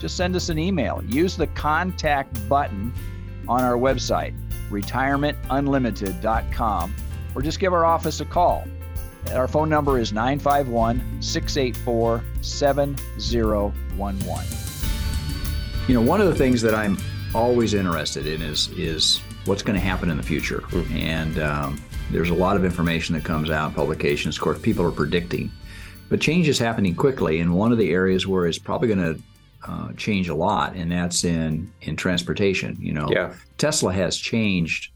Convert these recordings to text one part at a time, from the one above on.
just send us an email. Use the contact button on our website, retirementunlimited.com, or just give our office a call. Our phone number is 951 684 7011. You know, one of the things that I'm always interested in is is what's going to happen in the future, and um, there's a lot of information that comes out publications. Of course, people are predicting, but change is happening quickly, and one of the areas where it's probably going to uh, change a lot, and that's in in transportation. You know, yeah. Tesla has changed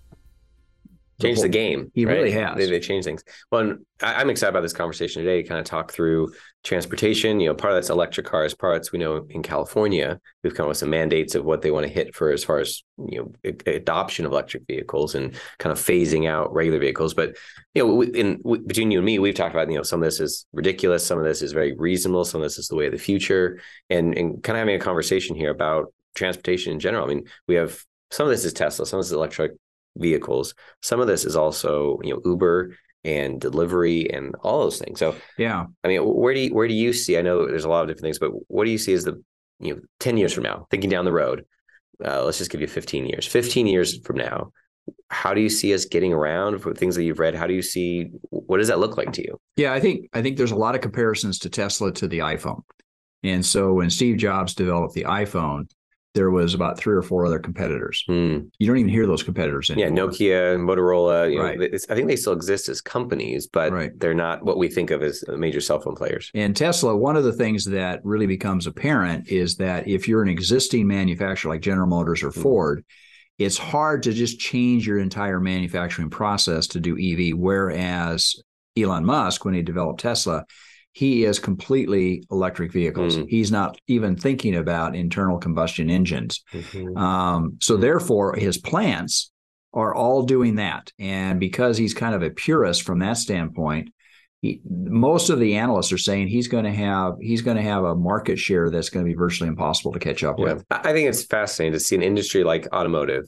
changed the, the game. He right? really has. They, they changed things. Well, I'm excited about this conversation today to kind of talk through transportation. You know, part of that's electric cars. Parts we know in California, we've come up with some mandates of what they want to hit for as far as you know adoption of electric vehicles and kind of phasing out regular vehicles. But you know, in between you and me, we've talked about you know some of this is ridiculous, some of this is very reasonable, some of this is the way of the future, and and kind of having a conversation here about transportation in general. I mean, we have some of this is Tesla, some of this is electric vehicles. Some of this is also, you know, Uber and delivery and all those things. So yeah, I mean, where do you, where do you see? I know there's a lot of different things, but what do you see as the you know ten years from now, thinking down the road? Uh, let's just give you 15 years. 15 years from now, how do you see us getting around for things that you've read? How do you see what does that look like to you? Yeah, I think I think there's a lot of comparisons to Tesla to the iPhone. And so when Steve Jobs developed the iPhone, there was about three or four other competitors. Mm. You don't even hear those competitors anymore. Yeah, Nokia, Motorola. You right. know, I think they still exist as companies, but right. they're not what we think of as major cell phone players. And Tesla, one of the things that really becomes apparent is that if you're an existing manufacturer like General Motors or mm. Ford, it's hard to just change your entire manufacturing process to do EV. Whereas Elon Musk, when he developed Tesla, he is completely electric vehicles. Mm. He's not even thinking about internal combustion engines. Mm-hmm. Um, so, therefore, his plants are all doing that. And because he's kind of a purist from that standpoint, he, most of the analysts are saying he's going to have he's going to have a market share that's going to be virtually impossible to catch up yeah. with. I think it's fascinating to see an industry like automotive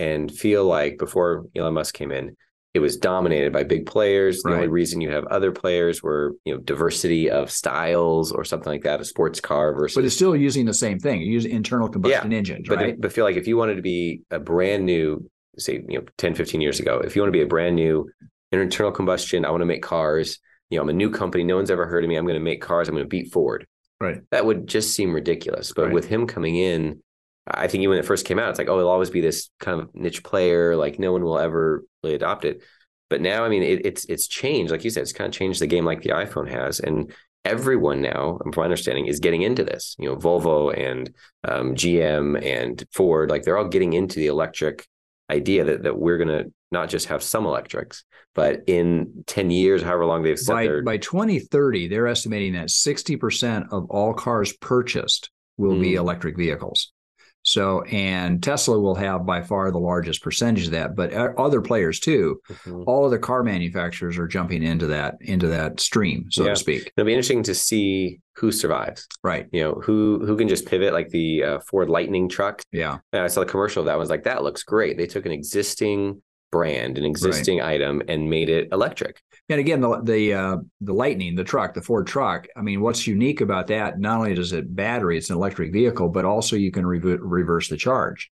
and feel like before Elon Musk came in, it was dominated by big players. The right. only reason you have other players were, you know, diversity of styles or something like that, a sports car versus. But it's still using the same thing. You use internal combustion yeah, engines, but right? but feel like if you wanted to be a brand new, say, you know, 10, 15 years ago, if you want to be a brand new internal combustion, I want to make cars. You know, I'm a new company. No one's ever heard of me. I'm going to make cars. I'm going to beat Ford. Right. That would just seem ridiculous. But right. with him coming in, I think even when it first came out, it's like, oh, it'll always be this kind of niche player. Like no one will ever really adopt it. But now, I mean, it, it's it's changed. Like you said, it's kind of changed the game, like the iPhone has, and everyone now, from my understanding, is getting into this. You know, Volvo and um, GM and Ford, like they're all getting into the electric idea that that we're going to not just have some electrics, but in 10 years, however long they've said by, by 2030, they're estimating that 60% of all cars purchased will mm. be electric vehicles. So, and Tesla will have by far the largest percentage of that, but other players too. Mm-hmm. All of the car manufacturers are jumping into that into that stream, so yeah. to speak. It'll be interesting to see who survives. Right. You know who who can just pivot like the uh, Ford Lightning truck. Yeah. And I saw the commercial of that. I was like, that looks great. They took an existing brand, an existing right. item, and made it electric. And again, the the uh, the Lightning, the truck, the Ford truck. I mean, what's unique about that? Not only does it battery, it's an electric vehicle, but also you can re- reverse the charge.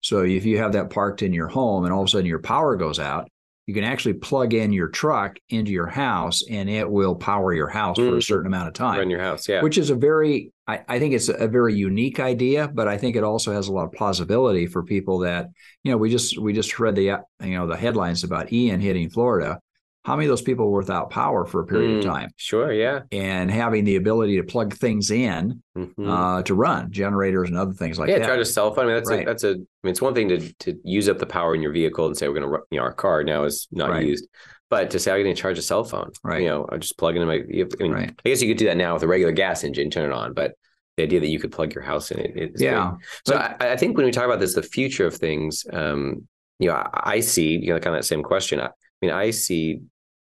So if you have that parked in your home, and all of a sudden your power goes out, you can actually plug in your truck into your house, and it will power your house mm. for a mm. certain amount of time. Run your house, yeah. Which is a very, I, I think it's a very unique idea, but I think it also has a lot of plausibility for people that, you know, we just we just read the you know the headlines about Ian hitting Florida how many of those people were without power for a period mm, of time? Sure, yeah. And having the ability to plug things in mm-hmm. uh, to run generators and other things like yeah, that. Yeah, a cell phone. I mean, that's right. a, that's a. I mean, it's one thing to to use up the power in your vehicle and say we're going to, you know, our car now is not right. used, but to say I'm going to charge a cell phone, right? You know, I just plug in my. I mean, right. I guess you could do that now with a regular gas engine, turn it on, but the idea that you could plug your house in it. Yeah. great. So I, I, think when we talk about this, the future of things, um, you know, I, I, see, you know, kind of that same question. I, I mean, I see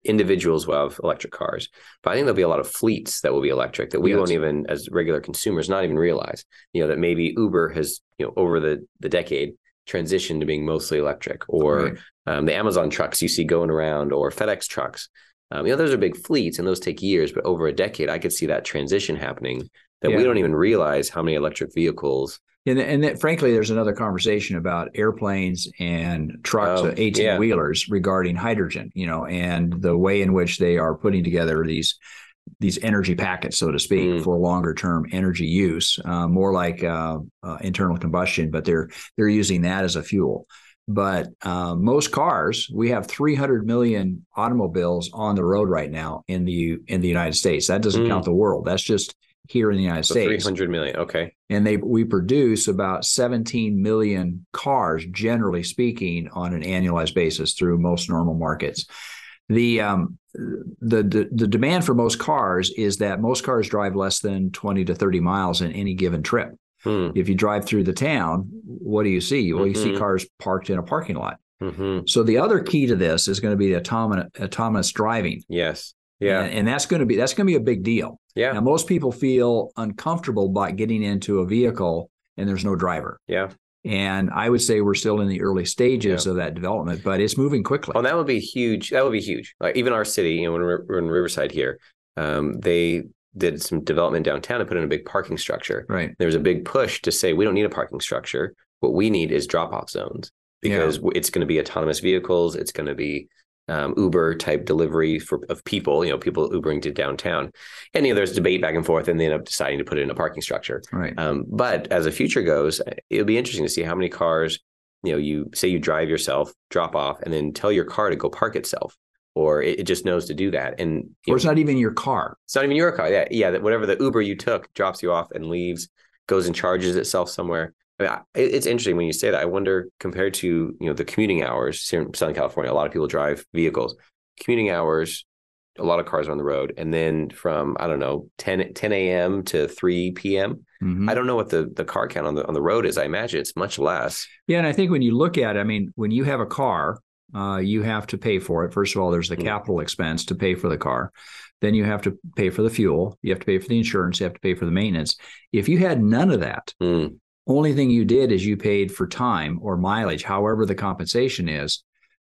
individuals will have electric cars, but I think there'll be a lot of fleets that will be electric that we yes. won't even, as regular consumers, not even realize. You know, that maybe Uber has, you know, over the the decade transitioned to being mostly electric, or right. um, the Amazon trucks you see going around, or FedEx trucks. Um, you know, those are big fleets, and those take years. But over a decade, I could see that transition happening. That yeah. we don't even realize how many electric vehicles and, and that, frankly, there's another conversation about airplanes and trucks, oh, 18 yeah. wheelers regarding hydrogen, you know, and the way in which they are putting together these these energy packets, so to speak, mm. for longer term energy use, uh, more like uh, uh, internal combustion, but they're they're using that as a fuel. But uh, most cars, we have 300 million automobiles on the road right now in the in the United States. That doesn't mm. count the world. That's just here in the United so States. 300 million. Okay. And they we produce about 17 million cars, generally speaking, on an annualized basis through most normal markets. The um, the, the the demand for most cars is that most cars drive less than 20 to 30 miles in any given trip. Hmm. If you drive through the town, what do you see? Well, mm-hmm. you see mm-hmm. cars parked in a parking lot. Mm-hmm. So the other key to this is going to be the autonomous autonomous driving. Yes. Yeah. And, and, that's going to be that's going to be a big deal. Yeah. Now most people feel uncomfortable by getting into a vehicle and there's no driver. Yeah. And I would say we're still in the early stages yeah. of that development, but it's moving quickly. Well, that would be huge. That would be huge. Like even our city, you know, when we're, we're in Riverside here, um, they did some development downtown and put in a big parking structure. Right. There was a big push to say we don't need a parking structure. What we need is drop off zones because yeah. it's going to be autonomous vehicles. It's going to be um, Uber type delivery for of people, you know, people Ubering to downtown. And you know, there's debate back and forth, and they end up deciding to put it in a parking structure. Right. Um, but as the future goes, it'll be interesting to see how many cars, you know, you say you drive yourself, drop off, and then tell your car to go park itself. Or it, it just knows to do that, and or know, it's not even your car. It's not even your car. Yeah, yeah. That whatever the Uber you took drops you off and leaves, goes and charges itself somewhere. I mean, it's interesting when you say that. I wonder, compared to you know the commuting hours here in Southern California, a lot of people drive vehicles. Commuting hours, a lot of cars on the road, and then from I don't know 10, 10 a.m. to three p.m. Mm-hmm. I don't know what the the car count on the on the road is. I imagine it's much less. Yeah, and I think when you look at, it, I mean, when you have a car, uh, you have to pay for it. First of all, there's the mm-hmm. capital expense to pay for the car. Then you have to pay for the fuel. You have to pay for the insurance. You have to pay for the maintenance. If you had none of that, mm only thing you did is you paid for time or mileage, however the compensation is.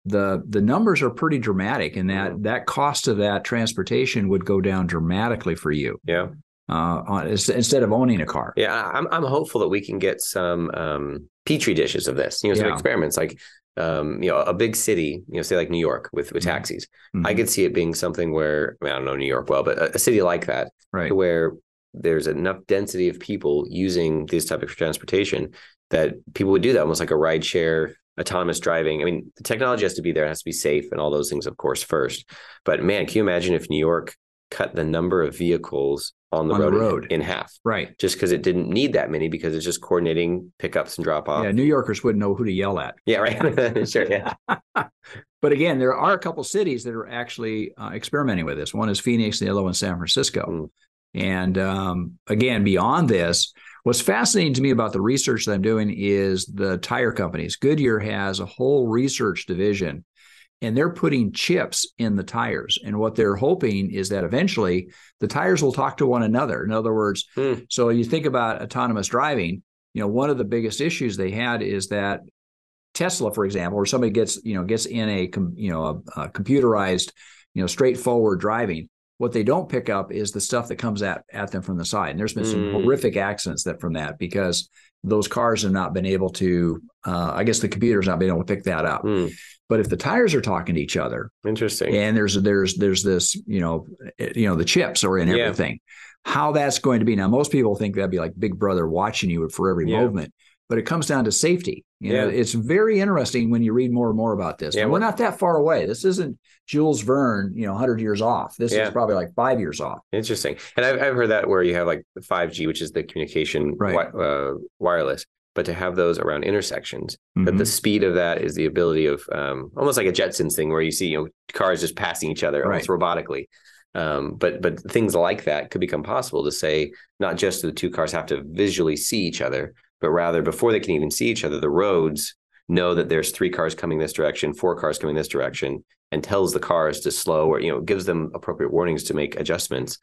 The the numbers are pretty dramatic, and that mm-hmm. that cost of that transportation would go down dramatically for you. Yeah. Uh, on, instead of owning a car. Yeah, I'm I'm hopeful that we can get some um, petri dishes of this. You know, some yeah. experiments like um, you know, a big city, you know, say like New York with with mm-hmm. taxis. Mm-hmm. I could see it being something where I, mean, I don't know New York well, but a, a city like that, right, where there's enough density of people using these type of transportation that people would do that almost like a ride share autonomous driving. I mean, the technology has to be there, it has to be safe and all those things, of course, first. But man, can you imagine if New York cut the number of vehicles on the, on road, the road, In, half? Right. Just because it didn't need that many because it's just coordinating pickups and drop off. Yeah, New Yorkers wouldn't know who to yell at. Yeah, right. sure. Yeah. but again, there are a couple cities that are actually uh, experimenting with this. One is Phoenix, the other one San Francisco. Mm. And um, again, beyond this, what's fascinating to me about the research that I'm doing is the tire companies. Goodyear has a whole research division, and they're putting chips in the tires. And what they're hoping is that eventually the tires will talk to one another. In other words, hmm. so you think about autonomous driving. You know, one of the biggest issues they had is that Tesla, for example, or somebody gets you know gets in a you know a, a computerized you know straightforward driving what they don't pick up is the stuff that comes at, at them from the side. And there's been some mm. horrific accidents that from that because those cars have not been able to, uh, I guess the computer's not been able to pick that up. Mm. But if the tires are talking to each other, interesting, and there's there's there's this you know you know the chips are in everything, yeah. how that's going to be now? Most people think that'd be like Big Brother watching you for every yeah. movement, but it comes down to safety. You know, yeah. it's very interesting when you read more and more about this. Yeah, we're not that far away. This isn't Jules Verne, you know, 100 years off. This yeah. is probably like five years off. Interesting. And I've, I've heard that where you have like 5G, which is the communication right. wi- uh, wireless, but to have those around intersections, mm-hmm. that the speed of that is the ability of um, almost like a Jetsons thing where you see, you know, cars just passing each other almost right. robotically. Um, but but things like that could become possible to say not just the two cars have to visually see each other, but rather before they can even see each other, the roads know that there's three cars coming this direction, four cars coming this direction, and tells the cars to slow or you know gives them appropriate warnings to make adjustments.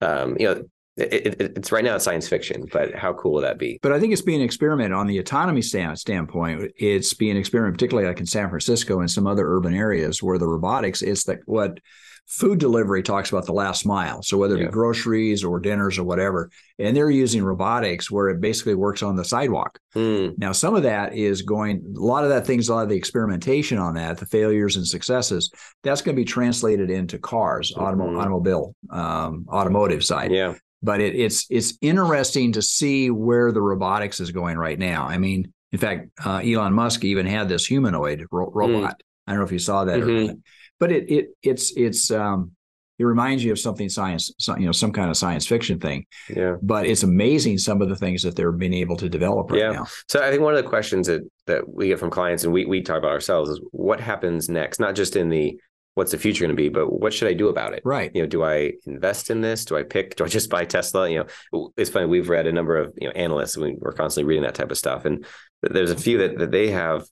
Um, you know, it, it, it's right now science fiction, but how cool would that be? But I think it's being experimented on the autonomy stand, standpoint. It's being experimented, particularly like in San Francisco and some other urban areas where the robotics. It's that what food delivery talks about the last mile. So whether it yeah. be groceries or dinners or whatever, and they're using robotics where it basically works on the sidewalk. Mm. Now, some of that is going, a lot of that things, a lot of the experimentation on that, the failures and successes, that's going to be translated into cars, mm-hmm. automo- automobile, um, automotive side. Yeah. But it, it's it's interesting to see where the robotics is going right now. I mean, in fact, uh, Elon Musk even had this humanoid ro- hmm. robot. Mm. I don't know if you saw that mm-hmm but it it it's it's um it reminds you of something science you know some kind of science fiction thing. Yeah. But it's amazing some of the things that they're being able to develop right yeah. now. So i think one of the questions that that we get from clients and we, we talk about ourselves is what happens next? Not just in the what's the future going to be but what should i do about it? Right. You know do i invest in this? Do i pick do i just buy tesla? You know it's funny we've read a number of you know analysts we, we're constantly reading that type of stuff and there's a few that, that they have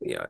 you know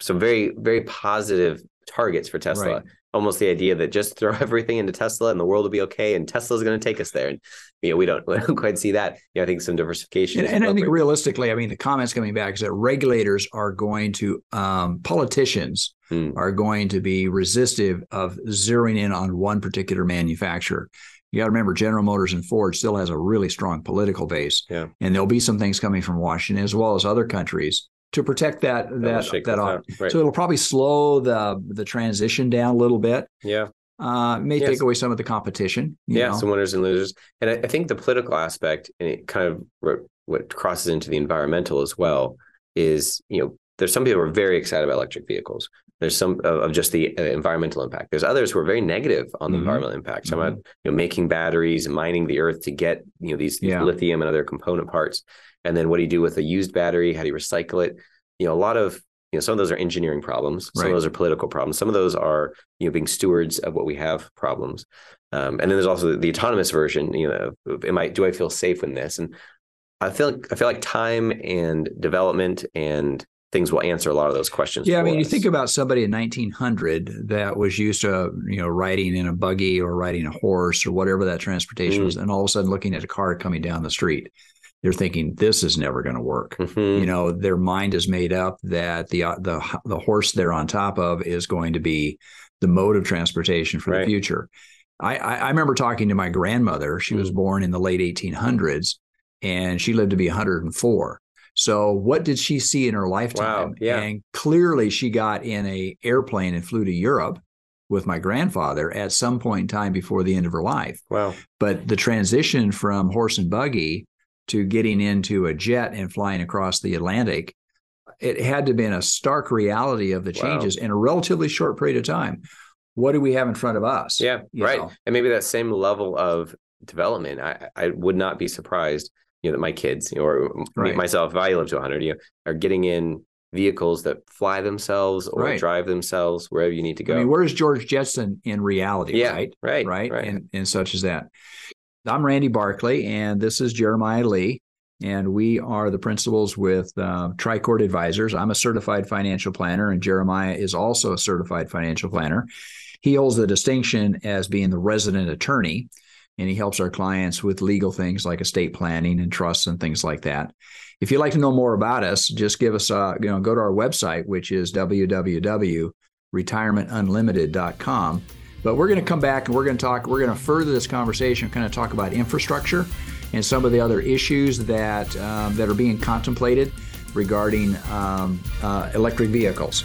some very very positive targets for Tesla. Right. Almost the idea that just throw everything into Tesla and the world will be okay, and Tesla's going to take us there. And you know, we don't, we don't quite see that. You know, I think some diversification. And, and I think realistically, I mean, the comments coming back is that regulators are going to, um, politicians hmm. are going to be resistive of zeroing in on one particular manufacturer. You got to remember, General Motors and Ford still has a really strong political base, yeah. and there'll be some things coming from Washington as well as other countries to protect that that that, that right. So it'll probably slow the the transition down a little bit. Yeah. Uh, may yes. take away some of the competition. yeah, know? some winners and losers, and I, I, think the political aspect and it kind of what crosses into the environmental as well is you know there's some people who are very excited about electric vehicles. There's some of just the uh, environmental impact. There's others who are very negative on the mm-hmm. environmental impact. Some mm-hmm. about you know making batteries and mining the earth to get you know these, these yeah. lithium and other component parts. And then what do you do with a used battery? How do you recycle it? You know, a lot of you know some of those are engineering problems. Some right. of those are political problems. Some of those are you know being stewards of what we have problems. Um, and then there's also the, the autonomous version. You know, am I do I feel safe in this? And I feel like I feel like time and development and things will answer a lot of those questions. Yeah, I mean, us. you think about somebody in 1900 that was used to, you know, riding in a buggy or riding a horse or whatever that transportation mm. was, and all of a sudden looking at a car coming down the street they're thinking this is never going to work. Mm-hmm. You know, their mind is made up that the uh, the the horse they're on top of is going to be the mode of transportation for right. the future. I, I, remember talking to my grandmother. She was mm. born in the late 1800s, and she lived to be 104. So, what did she see in her lifetime? Wow. Yeah. And clearly, she got in a airplane and flew to Europe with my grandfather at some point in time before the end of her life. Wow. But the transition from horse and buggy to getting into a jet and flying across the Atlantic, it had to have been a stark reality of the changes wow. in a relatively short period of time. What do we have in front of us? Yeah, right. Know? And maybe that same level of development, I, I would not be surprised, you know, that my kids, you know, or right. myself, if I live to 100, you know, are getting in vehicles that fly themselves or right. drive themselves wherever you need to go. I mean, where's George Jetson in reality? Yeah, right, right, right, right. And, and such as that. I'm Randy Barkley, and this is Jeremiah Lee. And we are the principals with uh, Tricord Advisors. I'm a certified financial planner, and Jeremiah is also a certified financial planner. He holds the distinction as being the resident attorney, and he helps our clients with legal things like estate planning and trusts and things like that. If you'd like to know more about us, just give us a, you know, go to our website, which is www.retirementunlimited.com but we're going to come back and we're going to talk, we're going to further this conversation, kind of talk about infrastructure and some of the other issues that, um, that are being contemplated regarding um, uh, electric vehicles.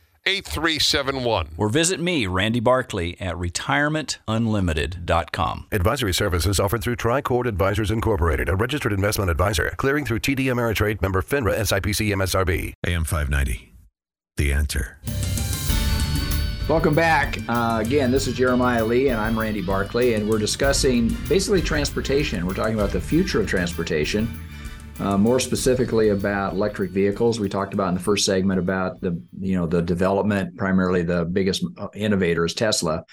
8371. Or visit me, Randy Barkley, at retirementunlimited.com. Advisory services offered through Tricord Advisors Incorporated, a registered investment advisor, clearing through TD Ameritrade member FINRA SIPC MSRB. AM 590. The answer. Welcome back. Uh, again, this is Jeremiah Lee, and I'm Randy Barkley, and we're discussing basically transportation. We're talking about the future of transportation, uh, more specifically about electric vehicles. We talked about in the first segment about the you know the development, primarily the biggest uh, innovator is Tesla,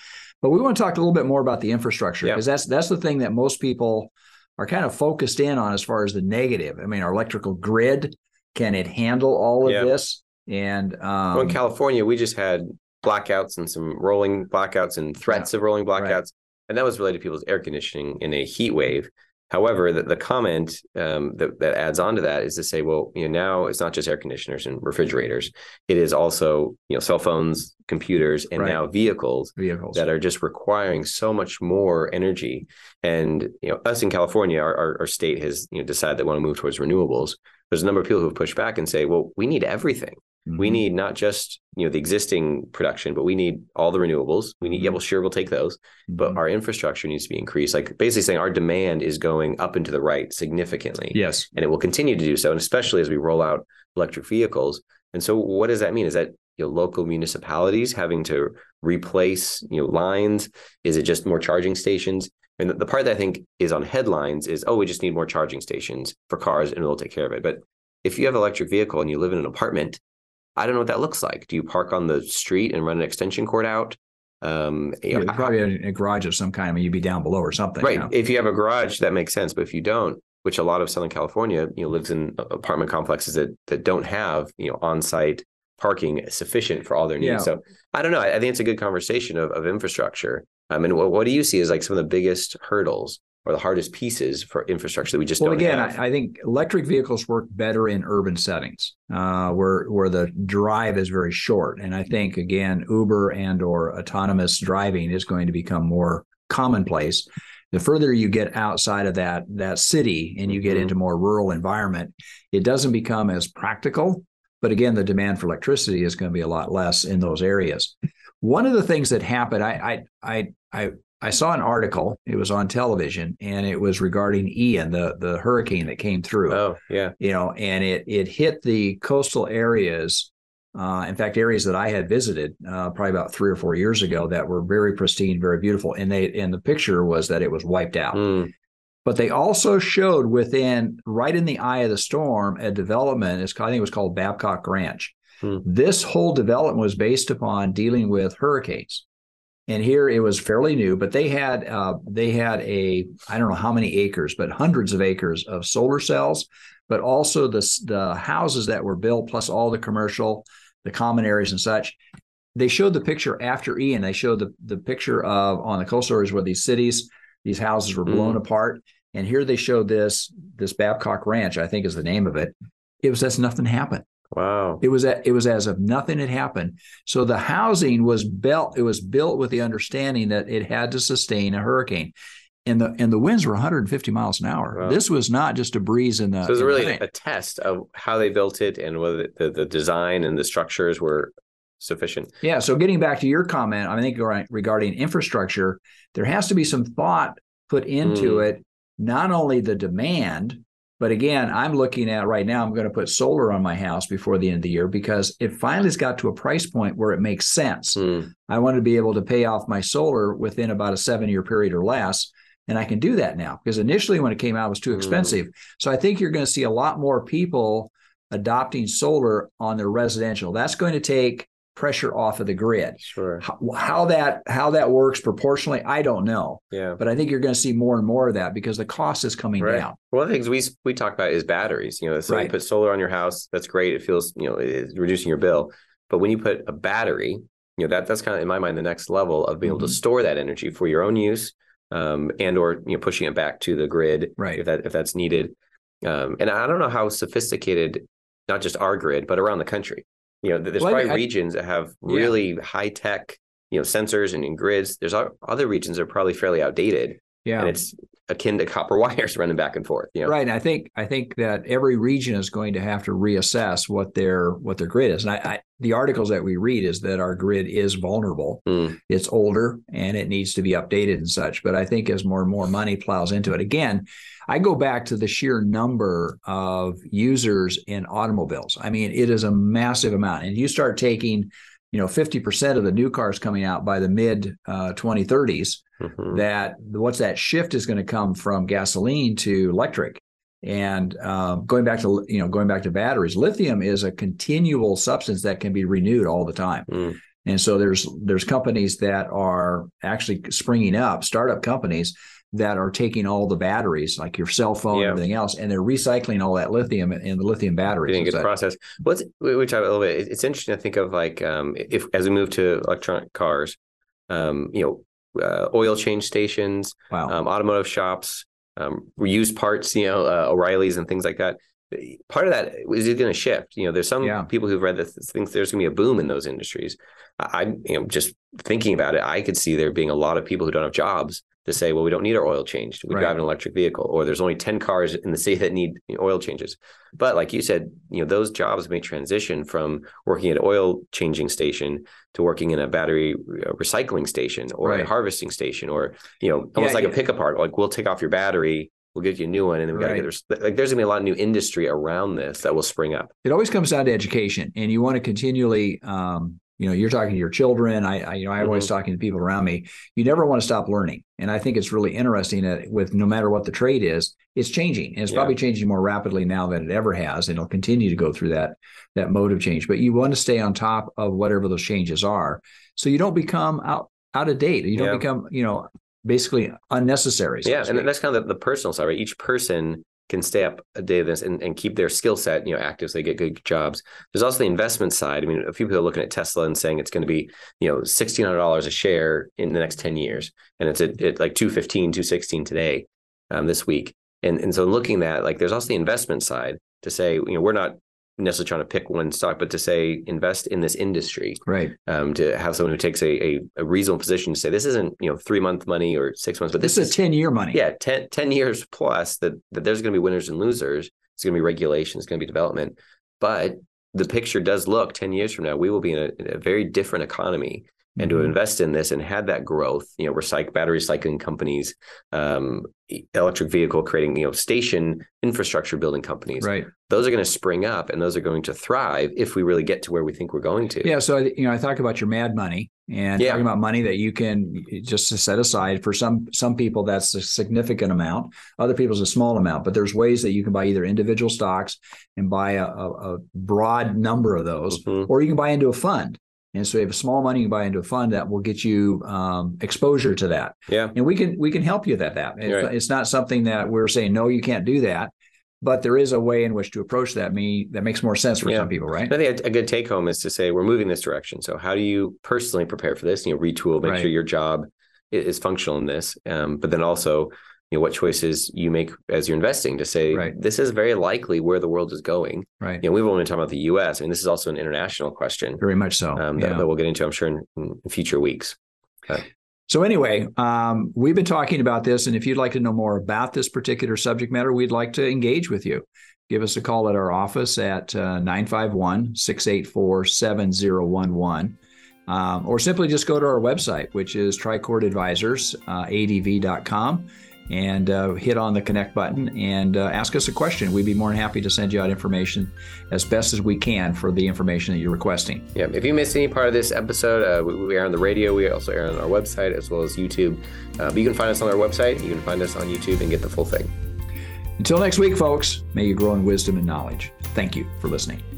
but we want to talk a little bit more about the infrastructure because that's that's the thing that most people are kind of focused in on as far as the negative. I mean, our electrical grid can it handle all of Yeah. this? And um, well, in California, we just had blackouts and some rolling blackouts and threats of rolling blackouts, Right. and that was related to people's air conditioning in a heat wave. However, the, the comment um, that, that adds on to that is to say, well, you know, now it's not just air conditioners and refrigerators; it is also you know cell phones, computers, and Right. now vehicles vehicles that are just requiring so much more energy. And you know, us in California, our, our, our state has you know decided they want to move towards renewables. There's a number of people who have pushed back and say, well, we need everything. We Mhm. need not just you know the existing production, but we need all the renewables. We need yeah, well, sure, we'll take those, but Mhm. our infrastructure needs to be increased. Like basically saying our demand is going up and to the right significantly, yes. and it will continue to do so, and especially as we roll out electric vehicles. And so, what does that mean? Is that you know, local municipalities having to replace you know lines? Is it just more charging stations? And the, the part that I think is on headlines is, oh, we just need more charging stations for cars, and we'll take care of it. But if you have an electric vehicle and you live in an apartment, I don't know what that looks like. Do you park on the street and run an extension cord out? Um, you know, probably in a garage of some kind. I mean, you'd be down below or something. right. you know? If you have a garage, that makes sense. But if you don't, which a lot of Southern California, you know, lives in apartment complexes that that don't have, you know, on-site parking sufficient for all their needs. Yeah. So I don't know. I, I think it's a good conversation of, of infrastructure. I mean, what, what do you see as like some of the biggest hurdles or the hardest pieces for infrastructure that we just Well, don't again? I, I think electric vehicles work better in urban settings, uh, where where the drive is very short. And I think again, Uber and or autonomous driving is going to become more commonplace. The further you get outside of that that city and you get Mhm. into more rural environment, it doesn't become as practical. But again, the demand for electricity is going to be a lot less in those areas. One of the things that happened, I I I I I saw an article. It was on television, and it was regarding Ian, the the hurricane that came through. oh, yeah. You know, and it it hit the coastal areas. Uh, in fact, areas that I had visited uh, probably about three or four years ago that were very pristine, very beautiful, and they and the picture was that it was wiped out. Mm, But they also showed within right in the eye of the storm a development. It's I think it was called Babcock Ranch. Hmm. This whole development was based upon dealing with hurricanes. And here it was fairly new, but they had uh, they had a I don't know how many acres, but hundreds of acres of solar cells, but also the the houses that were built, plus all the commercial, the common areas and such. They showed the picture after Ian. They showed the the picture of on the coastal areas where these cities, these houses were blown apart, and here they showed this this Babcock Ranch, I think is the name of it. It was as nothing happened. Wow. It was a, it was as if nothing had happened. So the housing was built. It was built with the understanding that it had to sustain a hurricane, and the and the winds were 150 miles an hour. Wow. This was not just a breeze in the. So it was really a test of how they built it and whether the, the design and the structures were sufficient. Yeah. So getting back to your comment, I think regarding infrastructure, there has to be some thought put into Mm. it, not only the demand, but again, I'm looking at right now, I'm going to put solar on my house before the end of the year because it finally's got to a price point where it makes sense. Mm, I want to be able to pay off my solar within about a seven year period or less. And I can do that now because initially when it came out, it was too Mm. expensive. So I think you're going to see a lot more people adopting solar on their residential. That's going to take pressure off of the grid. sure. How, how that how that works proportionally, I don't know, Yeah. but I think you're going to see more and more of that because the cost is coming Right. down. One of the things we we talk about is batteries. You know, so Right. you put solar on your house, that's great. It feels you know it's reducing your bill. But when you put a battery, you know that that's kind of in my mind the next level of being able Mhm. to store that energy for your own use, um, and or you know pushing it back to the grid Right. if that if that's needed. Um, and I don't know how sophisticated, not just our grid, but around the country. You know, there's Well, probably I- regions that have Yeah. really high tech you know sensors and in grids. There's other regions that are probably fairly outdated, Yeah. and it's akin to copper wires running back and forth. You know, Right, and I think I think that every region is going to have to reassess what their what their grid is. And I, I the articles that we read is that our grid is vulnerable. Mm. It's older and it needs to be updated and such. But I think as more and more money plows into it, again, I go back to the sheer number of users in automobiles. I mean, it is a massive amount, and you start taking, you know, fifty percent of the new cars coming out by the mid uh, 2030s Mhm. that what's that shift is going to come from gasoline to electric and um, going back to you know going back to batteries lithium is a continual substance that can be renewed all the time Mm. and so there's there's companies that are actually springing up startup companies that are taking all the batteries like your cell phone Yeah. everything else and they're recycling all that lithium in the lithium batteries Getting a and good such. process. What's we talked a little bit. It's interesting to think of like um, if as we move to electronic cars, um, you know, uh, oil change stations, wow um, automotive shops, um, reused parts, you know, uh, O'Reilly's and things like that. Part of that is it going to shift. You know, there's some Yeah. people who've read that think there's going to be a boom in those industries. I, I'm, you know, just thinking about it, I could see there being a lot of people who don't have jobs to say, well, we don't need our oil changed. We Right. drive an electric vehicle, or there's only 10 cars in the city that need oil changes. But like you said, you know, those jobs may transition from working at an oil changing station to working in a battery uh, recycling station or Right. a harvesting station, or you know, almost Yeah, like yeah. a pickup part. Like we'll take off your battery, we'll get you a new one, and then we got to get there's like there's gonna be a lot of new industry around this that will spring up. it always comes down to education and you want to continually um, you know you're talking to your children i, I you know i'm always Mm-hmm. talking to people around me you never want to stop learning and i think it's really interesting that with no matter what the trade is it's changing and it's Yeah. probably changing more rapidly now than it ever has and it'll continue to go through that that mode of change but you want to stay on top of whatever those changes are so you don't become out out of date you don't Yeah. become you know basically unnecessary so yeah, and that's kind of the, the personal side, right? Each person can stay up a day of this and, and keep their skill set, you know, active so they get good jobs. There's also the investment side. I mean, a few people are looking at Tesla and saying it's going to be, you know, sixteen hundred dollars a share in the next 10 years. And it's at, at like 215, 216 today, um, this week. And and so looking at like there's also the investment side to say, you know, we're not necessarily trying to pick one stock, but to say invest in this industry right um, to have someone who takes a, a, a reasonable position to say this isn't you know three month money or six months, but this this, is 10 year money yeah 10, 10 years plus that that there's going to be winners and losers. It's going to be regulation. It's going to be development, but the picture does look 10 years from now we will be in a, in a very different economy and to Mhm. invest in this and had that growth you know recycle battery recycling companies um, electric vehicle creating you know station infrastructure building companies right those are going to spring up and those are going to thrive if we really get to where we think we're going to Yeah, so I- you know, I talk about your mad money and Yeah. talking about money that you can just to set aside. For some some people, that's a significant amount. Other people's a small amount. But there's ways that you can buy either individual stocks and buy a, a, broad number of those, Mhm. or you can buy into a fund. And so, you have a small money, you can buy into a fund that will get you um, exposure to that. yeah And we can we can help you with that. That it's, Right. it's not something that we're saying no, you can't do that. But there is a way in which to approach that. Me that makes more sense for Yeah. some people, right? I think a, a good take home is to say we're moving this direction. So how do you personally prepare for this? You know, retool, make Right. sure your job is functional in this. Um, but then also, you know, what choices you make as you're investing to say Right. this is very likely where the world is going. Right. You know, we've only talked about the U.S. I mean, this is also an international question Very much so. um, that, yeah. that we'll get into, I'm sure, in, in future weeks. So anyway, um, we've been talking about this, and if you'd like to know more about this particular subject matter, we'd like to engage with you. Give us a call at our office at uh, 951-684-7011. Um, or simply just go to our website, which is Tricord Advisors, uh, adv.com, and uh, hit on the connect button and uh, ask us a question. We'd be more than happy to send you out information as best as we can for the information that you're requesting. Yeah. If you missed any part of this episode, uh, we, we are on the radio. We also air on our website as well as YouTube. Uh, but you can find us on our website. You can find us on YouTube and get the full thing. Until next week, folks, may you grow in wisdom and knowledge. Thank you for listening.